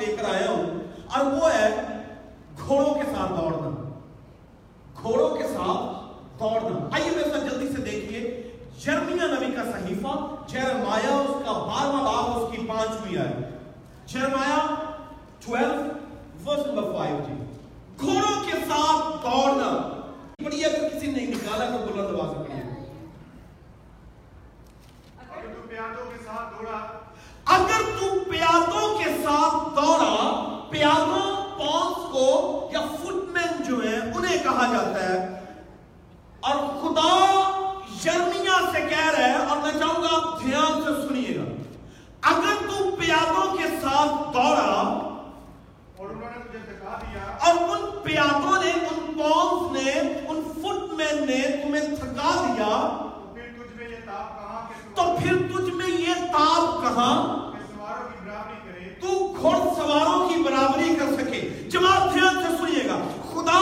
لے کر آیا ہوں۔ اور وہ ہے گھوڑوں کے ساتھ دوڑنا۔ گھوڑوں کے ساتھ دوڑنا۔ آئیے میرے ساتھ جلدی سے دیکھیے جرمیہ نبی کا صحیفہ، جرمایا اس کا بارہواں باب اس کی پانچویں آئے جرمایا 12 ورس نمبر 5 جی۔ گھوڑوں کے ساتھ دوڑنا۔ پڑھیے، اگر کسی نے نکالا تو بلند آواز پڑھیے۔ اگر تو پیادوں کے ساتھ دوڑا اگر تو پیادوں کے ساتھ دوڑا پیادوں پونس کو یا فٹ مین جو ہیں انہیں کہا جاتا ہے۔ اور خدا یرمیا سے کہہ رہا ہے اور میں چاہوں گا آپ دھیان سے سنیے گا۔ اگر تو پیادوں کے ساتھ دوڑا اور انہوں نے تجھے دکھا دیا۔ اور ان پیادوں نے ان پونس نے ان فٹ مین نے تمہیں تھکا دیا تو پھر تجھ میں یہ تاب کہاں کہ تو گھوڑ سواروں کی برابری کر سکے۔ جماعت دھیان سے سنیے گا۔ خدا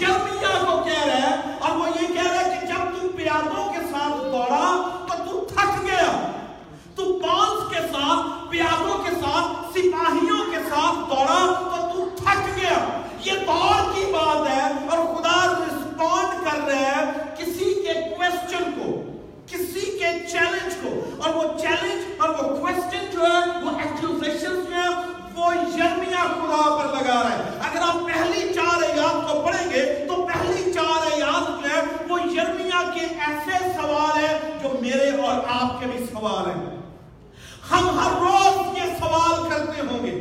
یرمیہ کو کہہ رہا ہے اور وہ یہ کہہ رہا ہے کہ جب تم پیادوں کے ساتھ دوڑا تو تو تھک گیا تو پانس کے ساتھ پیادوں کے ساتھ سپاہیوں کے ساتھ دوڑا تو تو تھک گیا یہ دوڑ کی بات ہے اور خدا رسپونڈ کر رہا ہے کسی کے کوشچن کو کسی کے چیلنج کو اور وہ چیلنج اور وہ کوشچن جو ہے وہ ایکچوزیشن جو ہے وہ یرمیا خدا پر لگا رہا ہے اگر آپ پہلی چار ایات کو پڑھیں گے تو پہلی چار ایات جو ہے وہ یرمیا کے ایسے سوال ہیں جو میرے اور آپ کے بھی سوال ہیں ہم ہر روز یہ سوال کرتے ہوں گے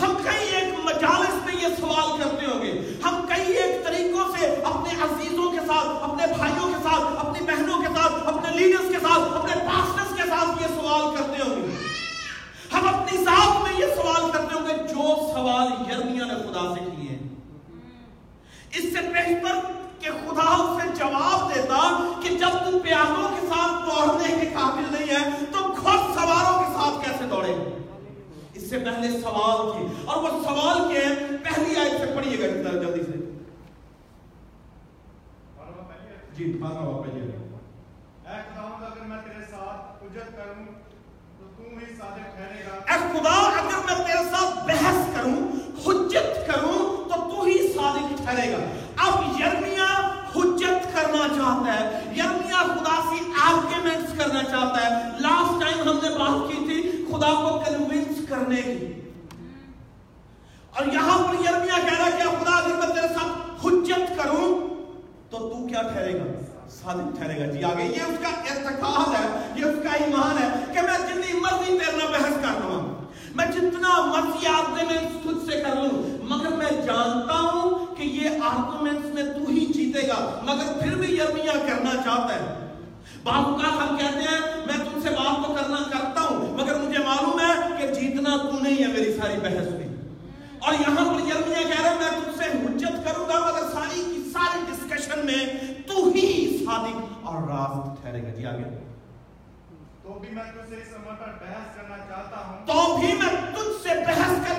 ہم کئی ایک مجالس میں یہ سوال کرتے ہوں گے ہم کئی ایک طریقوں سے اپنے عزیزوں کے ساتھ اپنے بھائیوں کے ساتھ اپنی بہنوں کے ساتھ اپنے لیڈرز کے ساتھ اپنے پاسٹرز کے ساتھ یہ سوال کرتے ہوں گے ہم اپنی ذات میں یہ سوال کرتے ہوں گے جو سوال یرمیا نے خدا سے کیے ہیں اس سے بہتر کہ خدا اس سے جواب دیتا کہ جب تم پیادوں کے ساتھ دوڑنے کے قابل نہیں ہے تو خود سواروں کے ساتھ کیسے دوڑے اس سے پہلے سوال تھے اور وہ سوال کے ہیں پہلی آیت سے پڑھیے گا جتنا جلدی سے بارہواں پہلی ہے جی بارہ پڑھیے اے خداوند اگر میں تیرے ساتھ حجت کروں تو تو ہی صادق ٹھہرے گا۔ اے خدا اگر میں تیرے ساتھ بحث کروں حجت کروں تو تو ہی صادق ٹھہرے گا۔ اب یرمیا حجت کرنا چاہتا ہے۔ یرمیا خدا سے آرگیومنٹس کرنا چاہتا ہے۔ لاسٹ ٹائم ہم نے بات کی تھی خدا کو کنونس کرنے کی۔ اور یہاں پر یرمیا کہہ رہا ہے کہ خدا اگر میں تیرے ساتھ حجت کروں تو تو کیا ٹھہرے گا؟ صادق ٹھہرے گا۔ جی آگے۔ یہ اس کا اعتقاد ہے، یہ اس کا ایمان ہے کہ میں جتنی مرضی تیرے نہ بحث کر لوں، میں جتنا مرضی آرگومنٹس تجھ سے کر لوں، مگر میں جانتا ہوں کہ یہ آرگومنٹس میں تو ہی جیتے گا۔ مگر پھر بھی یرمیا کرنا چاہتا ہے۔ بعض اوقات ہم کہتے ہیں، میں تم سے بات تو کرنا کرتا ہوں، مگر مجھے معلوم ہے کہ جیتنا تو نہیں ہے میری ساری بحث میں۔ اور یہاں پر یرمیا کہہ رہا ہے میں تم سے حجت کروں گا مگر ساری کی ساری ڈسکشن میں تو ہی صادق اور راست ٹھہرے گا۔ جی آگے۔ تو بھی میں تجھ سے اس امر پر بحث کرنا چاہتا ہوں۔ تو بھی میں تجھ سے بحث کرنا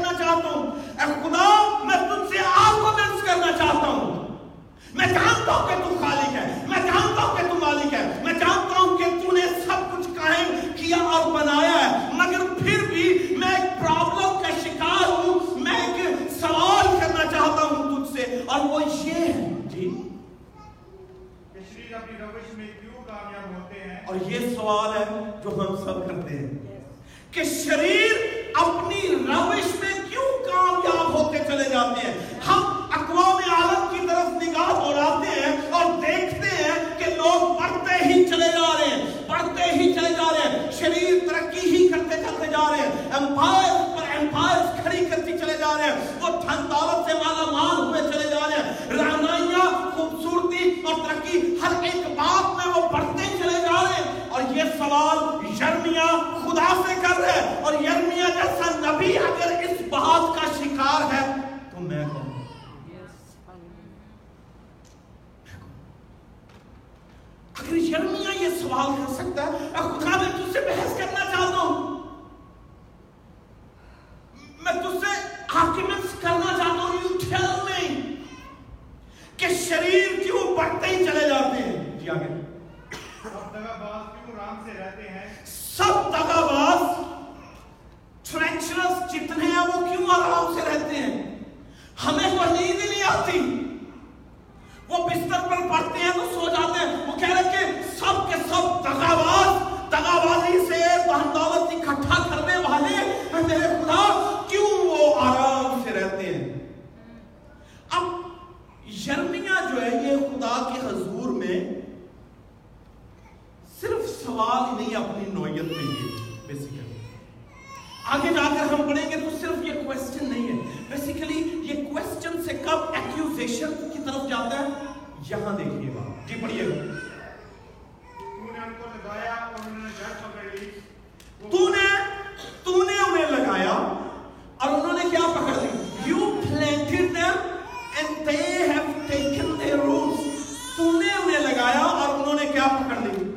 لگایا اور انہوں نے کیا پکڑ لی؟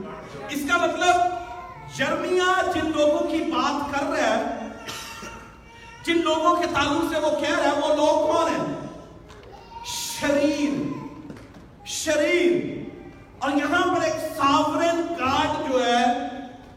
اس کا مطلب جرمیہ جن لوگوں کی بات کر رہا ہے، جن لوگوں کے تعلق سے وہ کہہ رہا ہے، وہ لوگ کون ہیں؟ شریر شریر۔ اور یہاں پر ایک ساورن گارڈ جو ہے،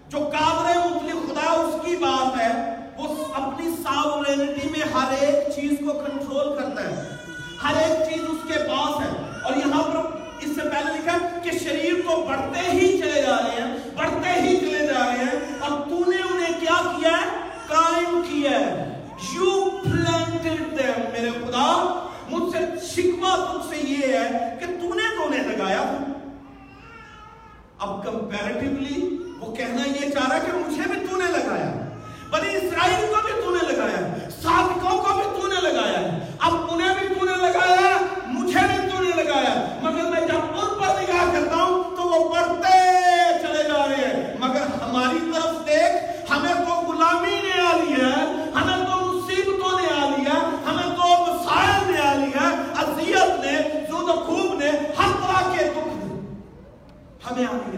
جو قابل مطلق خدا اس کی بات ہے۔ وہ اپنی ساورینٹی میں ہر ایک چیز کو کنٹرول کرتا ہے۔ ہر ایک چیز اس کے پاس ہے۔ اور یہاں پر اس سے پہلے لکھا کہ شریر کو بڑھتے ہی چلے جا رہے ہیں، بڑھتے ہی چلے جا رہے ہیں۔ اور تو نے انہیں کیا کیا ہے؟ قائم کیا ہے۔ یو پلانٹڈ them میرے خدا، مجھ سے شکوا تجھ سے یہ ہے کہ تو نے تو انہیں لگایا۔ اب کمپیریٹیولی وہ کہنا یہ چاہ رہا کہ مجھے بھی تو نے لگایا۔ بلی اسرائیل کو بھی تو نے لگایا۔ سادکوں کو بھی تو نے لگایا۔ اب انہیں بھی تو نے لگایا۔ مجھے بھی نے لگایا۔ مگر میں جب ان پر نگاہ کرتا ہوں تو وہ بڑھتے چلے جا رہے ہیں۔ مگر ہماری طرف دیکھ، ہمیں تو غلامی نے آ لی ہے، ہمیں تو مصیبتوں نے آ لیا ہے، ہمیں تو مسائل نے آ لیا ہے۔ اذیت نے زود خوب نے ہر طرح کے دکھ نے ہمیں آ لیا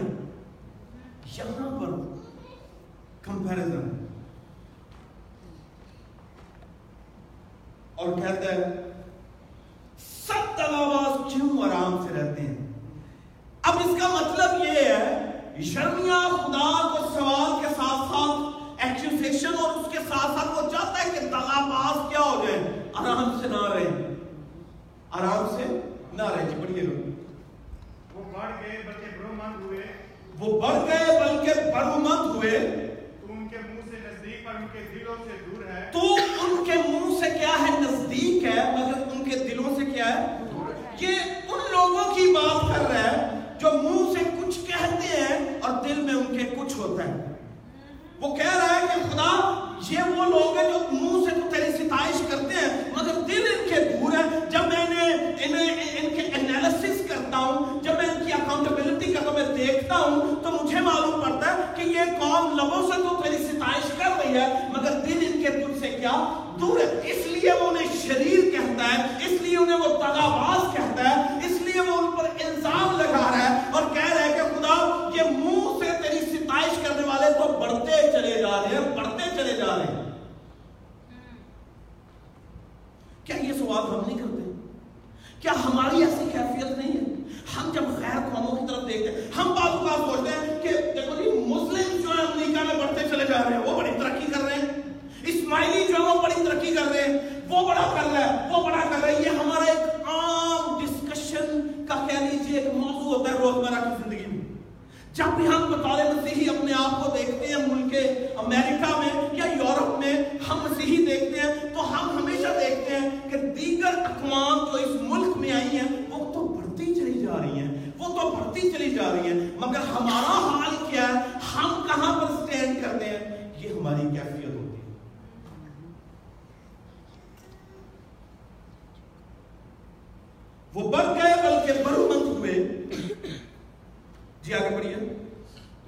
دور ہے۔ اس لیے وہ انہیں شریر کہتا ہے، اس لیے انہیں وہ تغاباز کہتا ہے، اس لیے وہ ان پر الزام لگا رہا ہے اور کہہ رہا ہے کہ خدا، یہ منہ سے تیری ستائش کرنے والے تو بڑھتے چلے جا رہے ہیں۔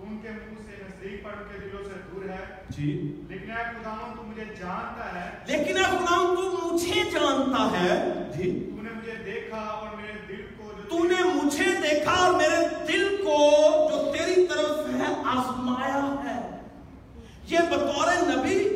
ان کے منہ سے نزدیک پر کے دلوں سے دور ہے۔ جی۔ لیکن اے خداوند تو مجھے جانتا ہے۔ لیکن اے خداوند تو مجھے جانتا ہے۔ جی۔ تو نے مجھے دیکھا اور میرے دل کو جو تو نے مجھے دیکھا اور میرے دل کو جو تیری طرف ہے آزمایا ہے۔ یہ بطور نبی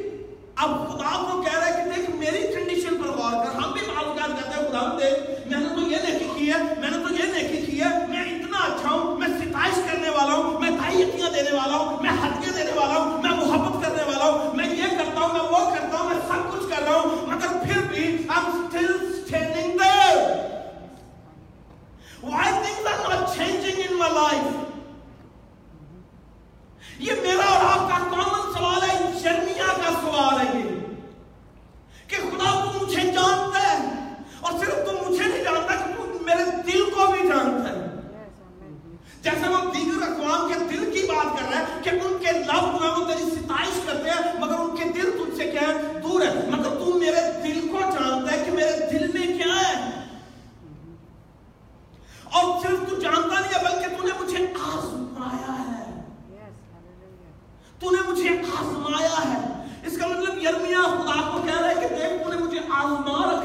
اب خدا کو کہہ رہا ہے کہ دیکھ میری کنڈیشن پر غور کر۔ ہم بھی معلومات کہتے ہیں خدا دیکھ میں نے تو یہ نیکی کی ہے میں نے تو یہ نیکی کی ہے میں اتنا اچھا ہوں میں ستائش کرنے والا ہوں، میں تائیقیاں دینے والا ہوں، میں ہدیے دینے والا ہوں، میں محبت کرنے والا ہوں، میں یہ کرتا ہوں، میں وہ کرتا ہوں، میں سب کچھ کر رہا ہوں، مگر پھر بھی I'm still standing there. Why things are not changing in my life? یہ میرا اور آپ کا کامن سوال ہے، شرمیا کا سوال ہے یہ، کہ خدا تو مجھے جانتا ہے، اور صرف تو مجھے نہیں جانتا، کہ تو میرے دل کو بھی جانتا ہے۔ جیسے وہ دیگر اقوام کے دل کی بات کر رہا ہے کہ ان کے لفظ جو ہے وہ تیری ستائش کرتے ہیں مگر ان کے دل تجھ سے کیا ہے؟ دور ہے۔ مگر تم میرے دل کو جانتا ہے کہ میرے دل میں کیا ہے۔ اور صرف تو جانتا نہیں ہے بلکہ تو نے مجھے آزمایا ہے۔ تو نے مجھے آزمایا ہے۔ اس کا مطلب یرمیہ خدا کو کہہ رہا ہے کہ دیکھ تو نے مجھے آزما رکھا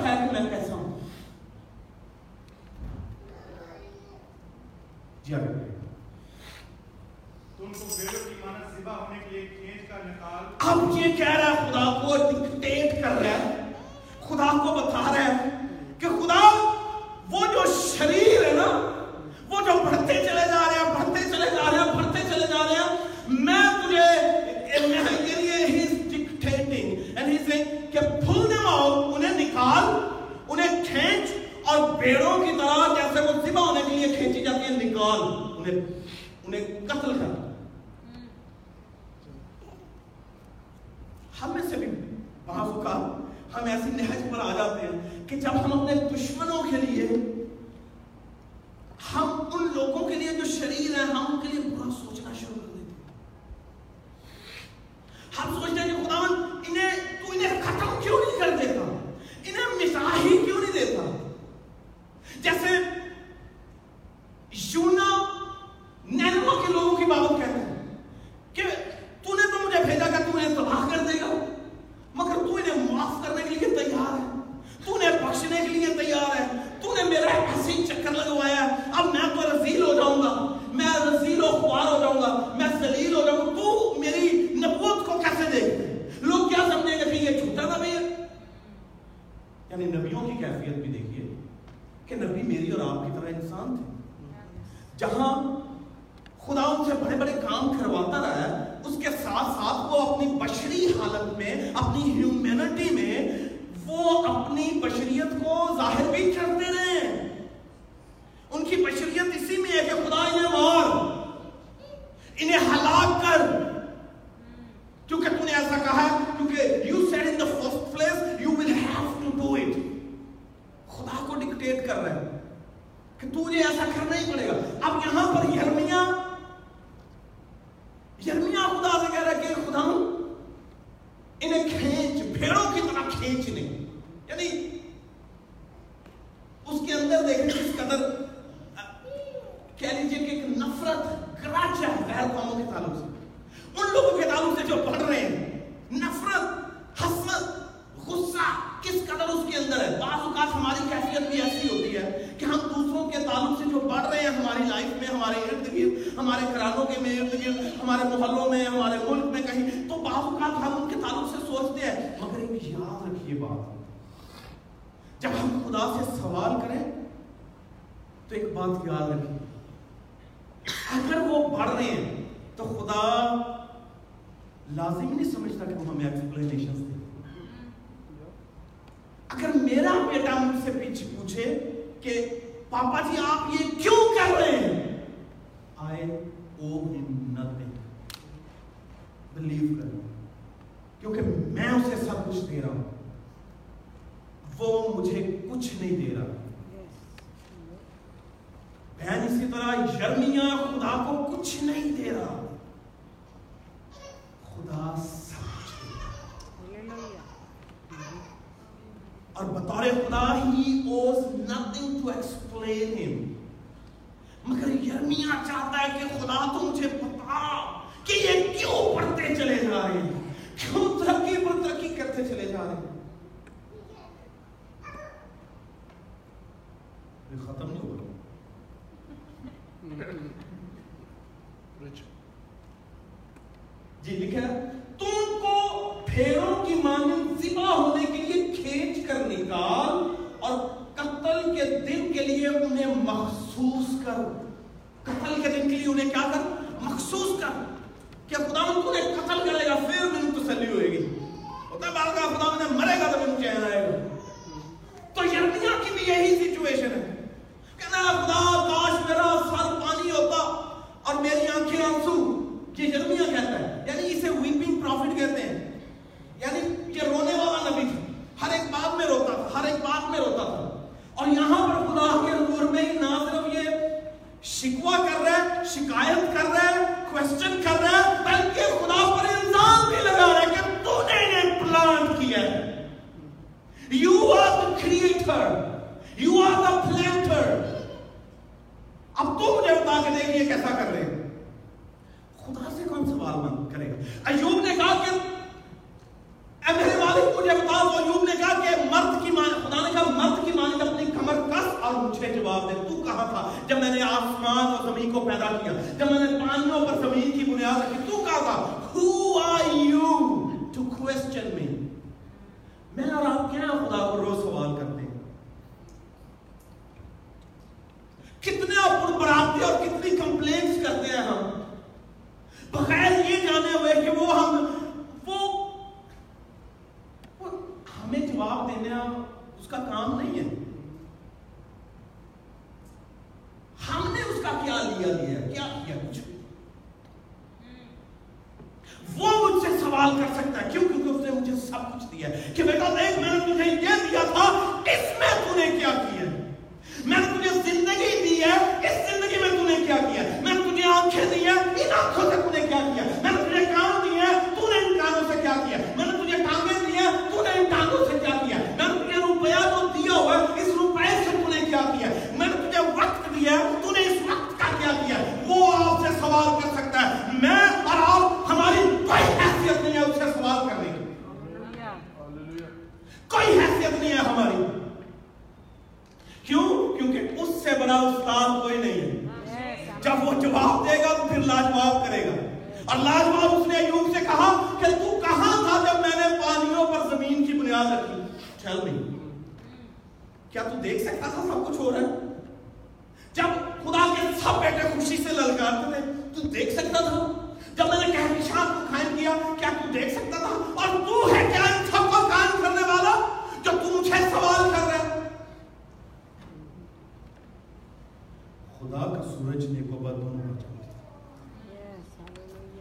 کو کچھ نہیں دے رہا۔ خدا سب کچھ دے رہا اور بطور خدا he owes nothing to explain ہم مگر یرمیا چاہتا ہے کہ خدا تو مجھے بتا کہ یہ کیوں پڑھتے چلے جا رہے ہیں۔ کیوں ترقی پر ترقی کرتے چلے جا رہے ہیں۔ ختم نہیں ہو رہا۔ جی لکھا ہے، تم کو پھیروں کی مانند زبا ہونے کے لیے کھینچ کر نکال اور قتل کے دن کے لیے انہیں مخصوص کر۔ قتل کے دن کے لیے انہیں کیا کر؟ مخصوص کر کہ خدا ان کو انہیں قتل کرے گا، پھر ان کو سلی ہوئے گی۔ ہوتا بار کا خدا انہیں مرے گا تب ان چین آئے گا۔ تو یرمیا کی بھی یہی سیچویشن ہے۔ کہنا خدا، کاش میرا سر پانی ہوتا اور میری آنکھیں آنسو۔ یہ یرمیہ کہتا ہے یعنی اسے ویپنگ پروفٹ کہتے ہیں۔ یعنی یہ رونے والا نبی ہر ایک بات میں روتا تھا، ہر ایک بات میں روتا تھا۔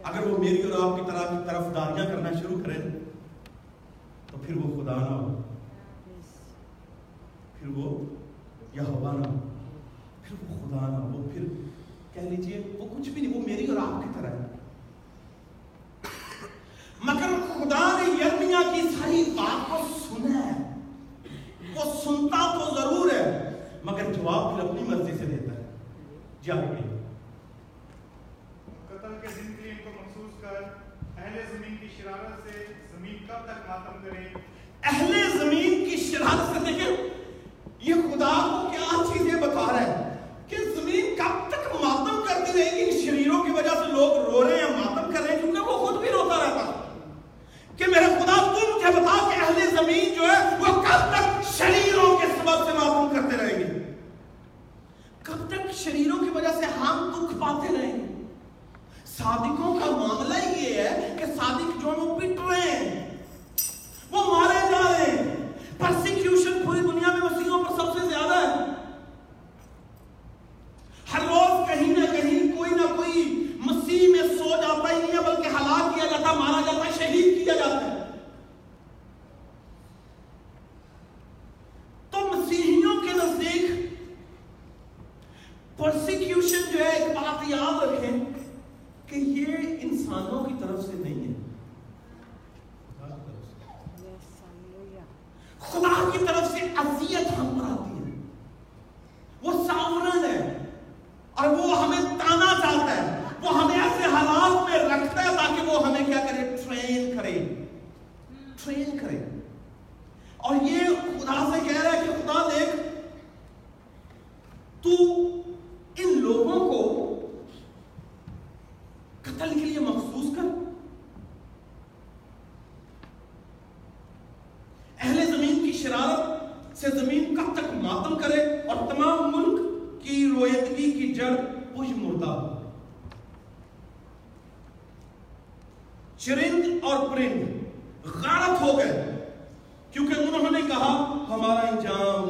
اگر وہ میری اور آپ کی طرح کی طرف داریاں کرنا شروع کرے تو پھر وہ خدا نہ ہو۔ پھر وہ یا ہوا نہ ہو۔ پھر وہ خدا نہ ہو۔ وہ پھر کہہ لیجیے، وہ کچھ بھی نہیں، وہ میری اور آپ کی طرح ہے۔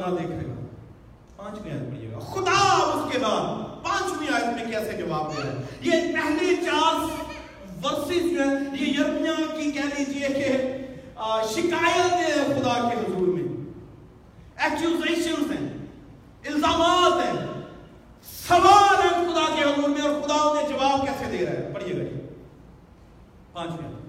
نہ دیکھے گا ہو۔ پانچویں آیت پڑھیے گا۔ خدا اس کے بعد پانچویں آیت میں کیسے جواب دے رہا ہے یہ پہلی چار ورسز جو ہے یہ یرمیا کی کہہ لیجیے کہ شکایت ہے خدا کے حضور میں۔ ایکچوزیشنز ہیں، الزامات ہیں، سوال ہے خدا کے حضور میں اور خدا انہیں جواب کیسے دے رہا ہے؟ پڑھیے گا پانچویں آیت۔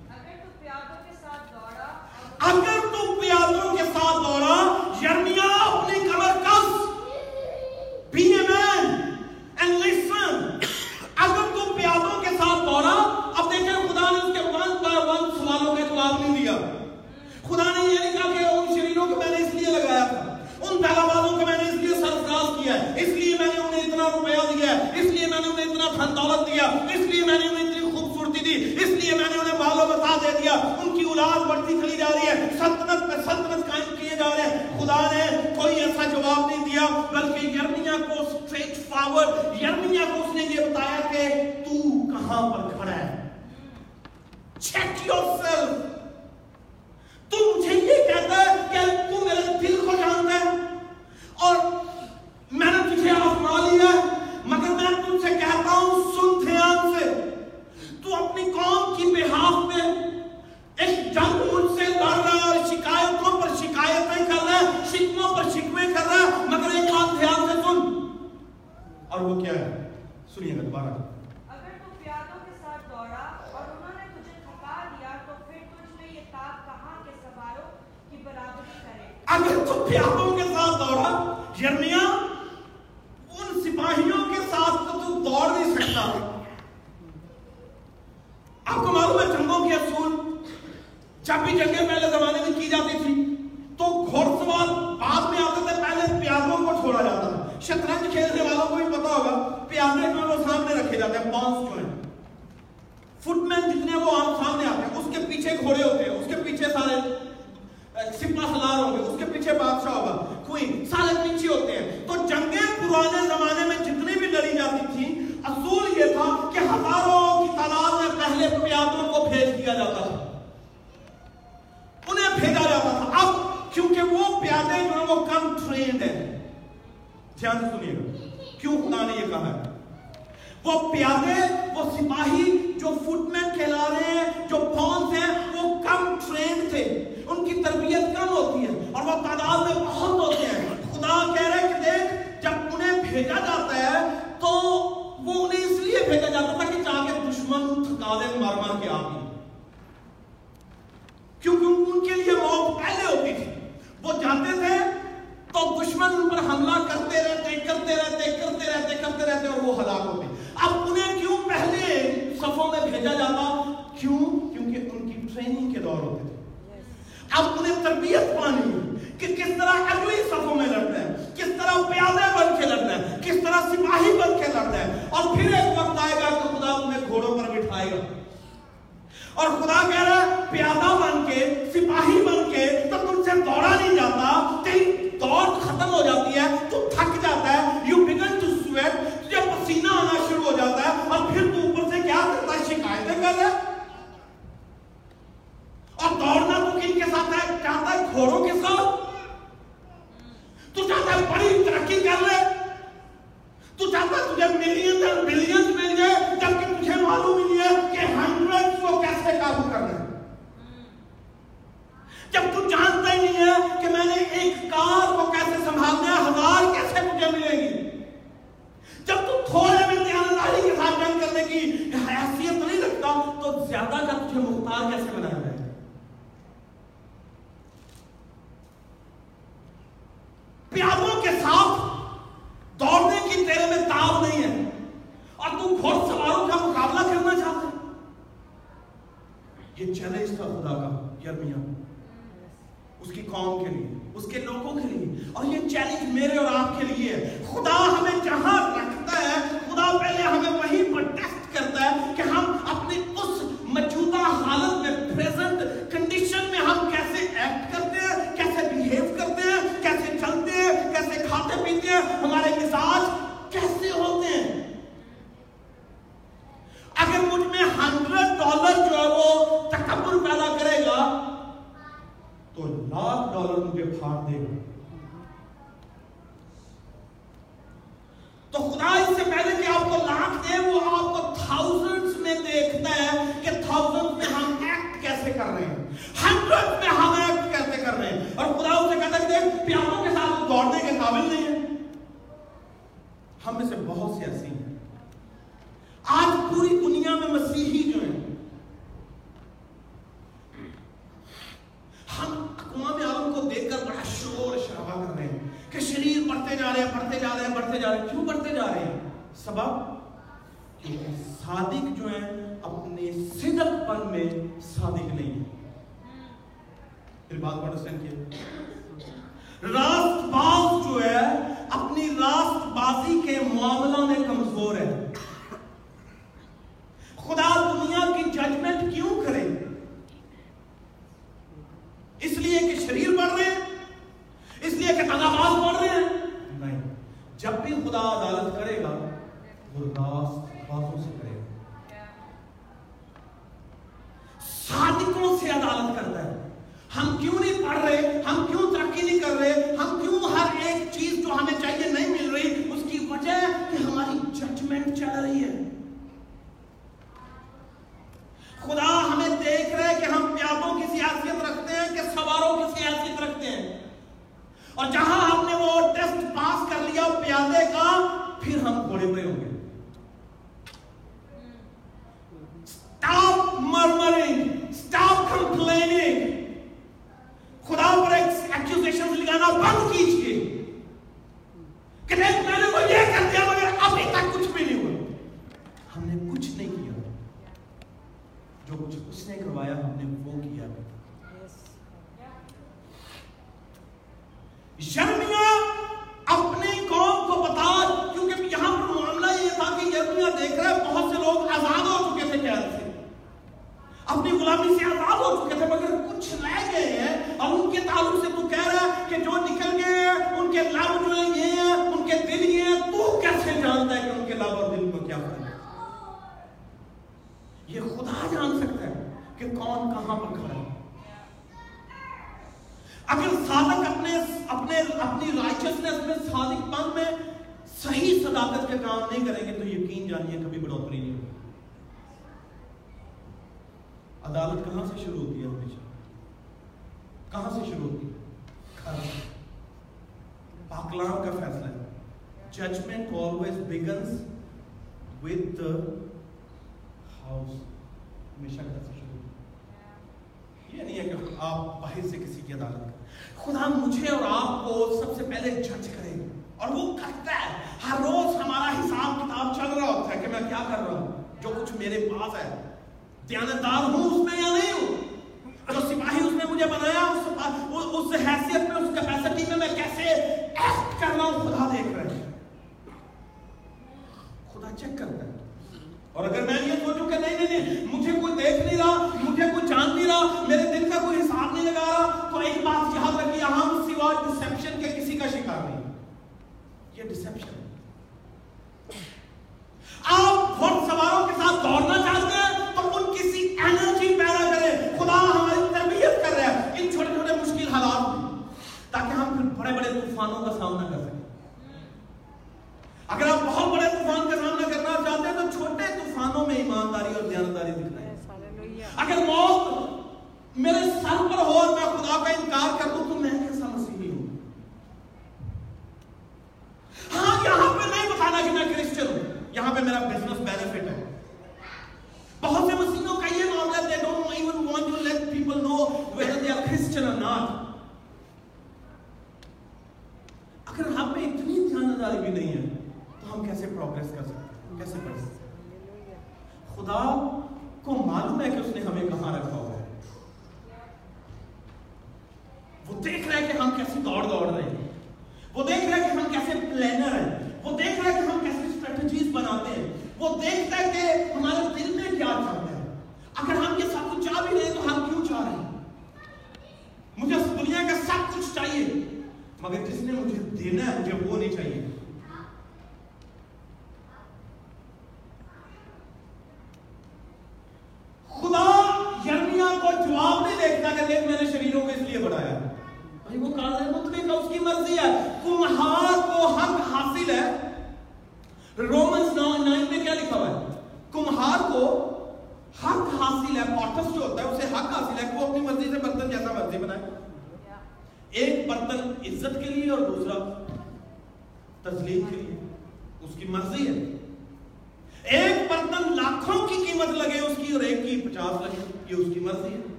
دولت دیا، اس لیے میں نے انہیں اتنی خوبصورتی دی، اس لیے میں نے انہیں مال و بتا دے دیا، ان کی اولاد بڑھتی چلی جا رہی ہے، سلطنت پہ سلطنت قائم کیے جا رہے ہیں۔ خدا نے کوئی ایسا جواب نہیں دیا، بلکہ یرمیا کو اسٹریٹ فارورڈ یرمیا کو اس نے یہ بتایا کہ تو کہاں پر کھڑا ہے؟ چیک یور سیلف دھیان سنیے گا۔ کیوں خدا نے یہ کہا ہے؟ وہ پیادے وہ سپاہی جو فٹ مین کھیلا رہے ہیں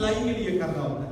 بھلائی کے لیے کر رہا ہوتا ہے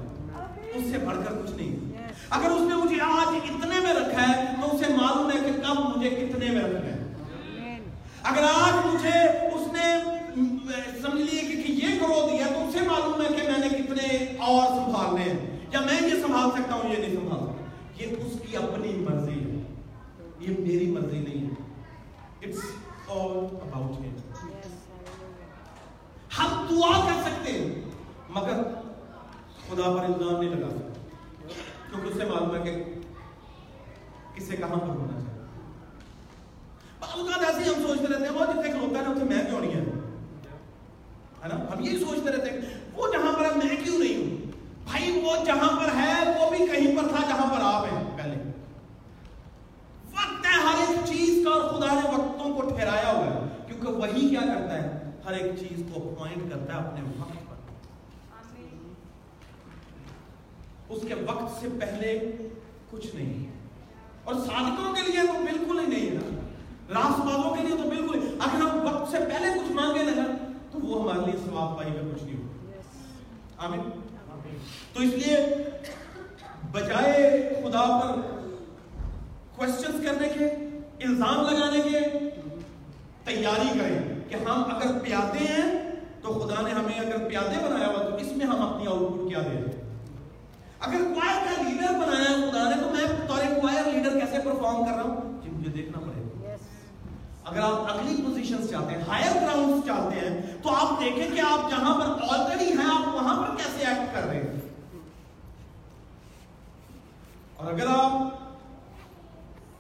راست بازوں کے لیے تو بالکل اگر ہم وقت سے پہلے کچھ مانگے نا تو وہ ہمارے لیے ثواب پائی میں کچھ نہیں ہوگا آمین۔ تو اس لیے بجائے خدا پر کوشچن کرنے کے، الزام لگانے کے، تیاری کریں کہ ہم اگر پیادے ہیں، تو خدا نے ہمیں اگر پیادے بنایا ہوا، تو اس میں ہم اپنی آؤٹ پٹ کیا دے دیں۔ اگر کوائر کا لیڈر بنایا ہے خدا نے، تو میں بطور کوائر لیڈر کیسے پرفارم کر رہا ہوں؟ جی مجھے دیکھنا پڑے۔ اگر آپ اگلی پوزیشنز چاہتے ہیں ہائر گراؤنڈز چاہتے ہیں، تو آپ دیکھیں کہ آپ جہاں پر آلریڈی ہیں، آپ وہاں پر کیسے ایکٹ کر رہے ہیں؟ اور اگر آپ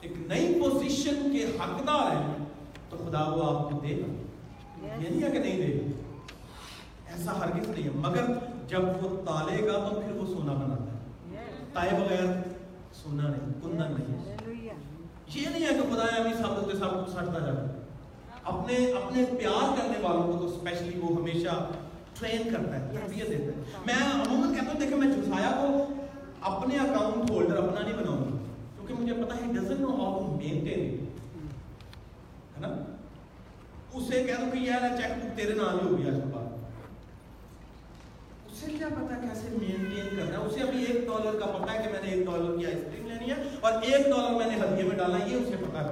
ایک نئی پوزیشن کے حقدار ہیں، تو خدا وہ آپ کو دے گا۔ یہ نہیں ہے کہ نہیں دے گا۔ ایسا ہرگز نہیں ہے۔ مگر جب وہ تالے گا، تو پھر وہ سونا بناتا ہے۔ تائے بغیر سونا نہیں کنن نہیں۔ ہے یہ نہیں ہے کہ خدا ہمیں سب ہوتے سب کچھ سٹتا جاتا اپنے اپنے پیار کرنے والوں کو تو اسپیشلی وہ ہمیشہ ٹرین کرتا ہے تربیت دیتا ہے۔ میں عموماً کہتا ہوں دیکھیں میں جھسایا کو اپنے اکاؤنٹ ہولڈر اپنا نہیں بناؤں گی کیونکہ مجھے پتا ہے doesn't know how to maintain ہے نا؟ اسے کہہ دوں کہ یہ چیک بک تیرے نام ہی ہوگی آج کے بعد۔ اسے کیا پتا کیسے مینٹین کرنا ہے؟ اسے ابھی ایک ڈالر کا پتا ہے کہ میں نے ایک ڈالر کیا اس پہ اور ایک ڈالر میں نے ہدیے میں ڈالا، یہ اسے پتا ہے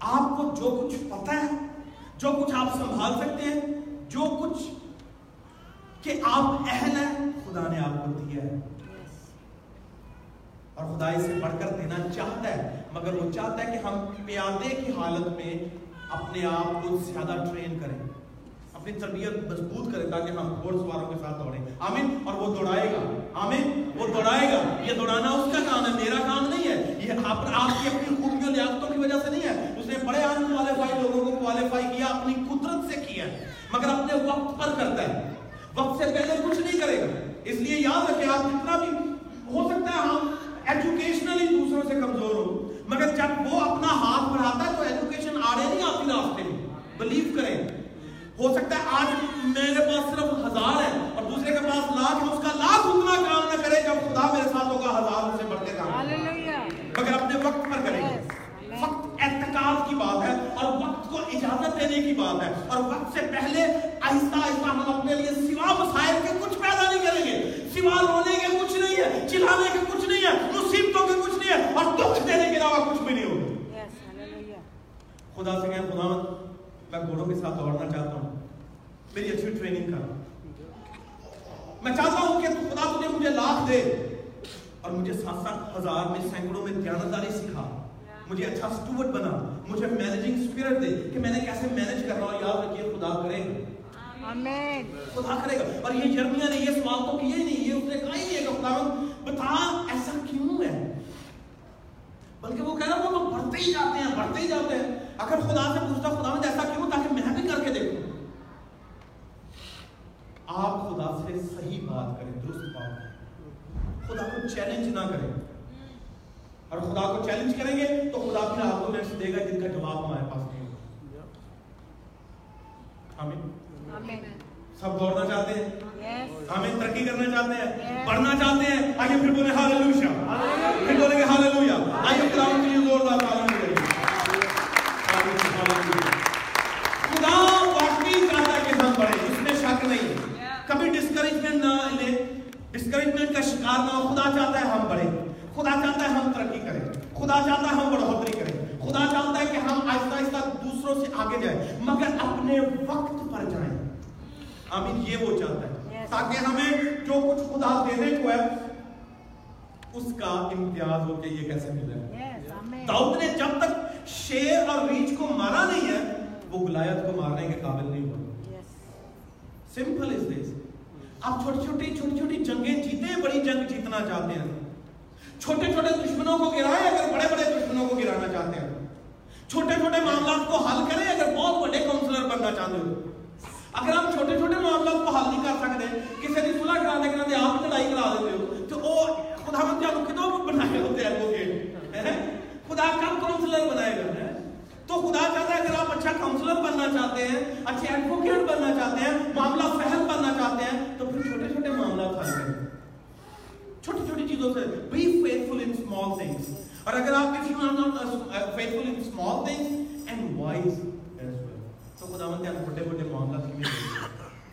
آپ کو جو کچھ پتا ہے، جو کچھ آپ سنبھال سکتے ہیں، جو کچھ کہ آپ اہل ہیں، خدا نے آپ کو دیا ہے۔ اور خدا اسے بڑھ کر دینا چاہتا ہے، مگر وہ چاہتا ہے کہ ہم پیادے کی حالت میں اپنے آپ کو زیادہ ٹرین کریں۔ اپنی تربیت مضبوط کریں تاکہ ہم گھوڑ سواروں کے ساتھ دوڑیں۔ آمین۔ اور وہ دوڑائے گا۔ ہمیں وہ دوڑائے گا۔ یہ دوڑانا اس کا کام ہے، میرا کام نہیں ہے۔ یہ آپ کی اپنی خوبیوں لیاقتوں کی وجہ سے نہیں ہے۔ اس نے بڑے ان کوالیفائی لوگوں کو کوالیفائی کیا، اپنی قدرت سے کیا ہے۔ مگر اپنے وقت پر کرتا ہے۔ وقت سے پہلے کچھ نہیں کرے گا۔ اس لیے یاد رکھیں، آپ کتنا بھی ہو سکتا ہے ہم ایجوکیشنلی دوسروں سے کمزور ہو مگر جب وہ اپنا ہاتھ بڑھاتا ہے تو ایجوکیشن آڑے نہیں آتی راستے میں۔ بلیو کریں۔ ہو سکتا ہے آج میرے پاس صرف ساتھ ہم اس کا لاکھ اتنا کام نہ کرے جب خدا میرے ساتھ ہوگا ہزار سے بڑھتے کام مگر اپنے وقت پر کرے۔ گے وقت احتکاب کی بات ہے اور وقت کو اجازت دینے کی بات ہے۔ اور وقت سے پہلے آہستہ آہستہ ہم اپنے لیے سوا مسائل کے کچھ پیدا نہیں کریں گے۔ سوا رونے کے کچھ نہیں ہے چلانے کے کچھ نہیں ہے مصیبتوں کے کچھ نہیں ہے اور دکھ دینے کے علاوہ کچھ بھی نہیں ہوگا خدا سے کہیں خدا میں گھوڑوں کے ساتھ دوڑنا چاہتا ہوں۔ میری اچھی ٹریننگ کر۔ رہا ہوں میں چاہتا ہوں کہ خدا تجھے مجھے لاکھ دے اور مجھے سات سات ہزار میں سینکڑوں میں دیانت داری سکھا۔ مجھے اچھا سٹوورٹ بنا۔ مجھے مینیجنگ سپیرٹ دے کہ میں نے کیسے مینج کر رہا ہوں۔ یاد رکھیے خدا کرے۔ آمین۔ خدا کرے گا۔ اور یہ جرمیہ نے یہ سوال تو کیا ہی نہیں یہ اس نے کہا ہی نہیں کہ خدا بتا ایسا کیوں ہے؟ بلکہ وہ کہنا وہ تو بڑھتے ہی جاتے ہیں بڑھتے ہی جاتے ہیں۔ اگر خدا سے پوچھتا خدا ایسا کیوں؟ تاکہ میں بھی کر کے دیکھوں۔ آپ خدا سے صحیح بات کریں درست بات کریں۔ خدا کو چیلنج نہ کریں۔ اور خدا کو چیلنج کریں گے تو خدا پھر آپ کو دے گا جن کا جواب ہمارے پاس نہیں ہوگا۔ آمین۔ سب دوڑنا چاہتے ہیں؟ آمین۔ ترقی کرنا چاہتے ہیں؟ پڑھنا چاہتے ہیں؟ آئیے پھر بولے ہاللویا پھر بولیں گے ہاللویا آئیے خدا کا شکار نہ ہو خدا چاہتا ہے ہم بڑھیں۔ خدا چاہتا ہے ہم ترقی کریں۔ خدا چاہتا ہے ہم بڑھوتری کریں۔ خدا چاہتا ہے کہ ہم آہستہ آہستہ دوسروں سے آگے جائیں مگر اپنے وقت پر جائیں۔ آمین یہ وہ چاہتا ہے۔ تاکہ ہمیں جو کچھ خدا دینے کو ہے اس کا امتیاز ہو کے یہ کیسے ملے۔ رہا داؤد نے جب تک شیر اور ریچ کو مارا نہیں ہے وہ گلایت کو مارنے کے قابل نہیں ہوا۔ سمپل از دس آپ چھوٹی چھوٹی چھوٹی چھوٹی جنگیں جیتے بڑی جنگ جیتنا چاہتے ہیں۔ چھوٹے چھوٹے دشمنوں کو گرائیں اگر بڑے بڑے دشمنوں کو گرانا چاہتے ہیں۔ چھوٹے چھوٹے معاملات کو حل کریں اگر بہت بڑے کاؤنسلر بننا چاہتے ہو اگر آپ چھوٹے چھوٹے معاملات کو حل نہیں کر سکتے، کسی کی صلاح کرانے کرانے آپ لڑائی کرا دیتے ہو، تو وہ خدا مت کتوں بنائے ہوتے ہیں خدا کب کاؤنسلر بنائے گا؟ تو خدا چاہتا ہے اگر آپ اچھا کاؤنسلر بننا چاہتے ہیں اچھے ایڈوکیٹ بننا چاہتے ہیں معاملہ فہل بننا چاہتے ہیں تو پھر چھوٹے چھوٹے معاملہ حل کریں چھوٹی چھوٹی چیزوں سے۔ Be faithful in small things اور اگر آپ if you are not faithful in small things ended wise as well تو خدا مند یہاں چھوٹے موٹے معاملہ کی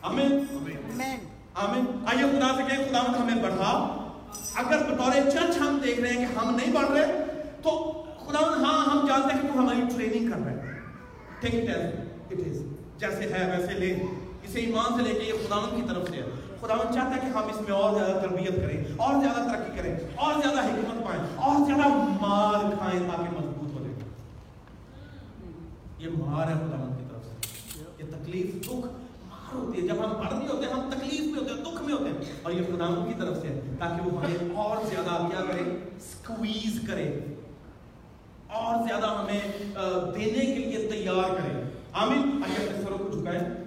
آمین۔ آمین۔ آمین۔ آئیے خدا سے کہیں خدا مند ہمیں بڑھا۔ اگر بطور چرچ ہم دیکھ رہے ہیں کہ ہم نہیں بڑھ رہے تو خداون ہاں ہم جانتے ہیں کہ تو ہماری ٹریننگ کر رہے ہیں جیسے ہے، ویسے لے۔ اسے ایمان سے لے کے یہ خداون کی طرف سے ہے۔ خداون چاہتا ہے کہ ہم اس میں اور زیادہ تربیت کریں، اور زیادہ ترقی کریں، اور زیادہ حکمت پائیں، اور زیادہ مار کھائیں تاکہ مضبوط ہو جائیں یہ مار ہے خداون کی طرف سے۔ یہ تکلیف، دکھ مار ہوتی ہے۔ جب ہم بڑھ نہیں ہوتے ہم تکلیف میں ہوتے ہیں، دکھ میں ہوتے ہیں، اور یہ خداون کی طرف سے ہے، تاکہ وہ ہمیں اور زیادہ کیا کرے؟ سکویز کرے۔ اور زیادہ ہمیں دینے کے لیے تیار کریں۔ آمین۔ آئیے اپنے سروں کو جھکائیں۔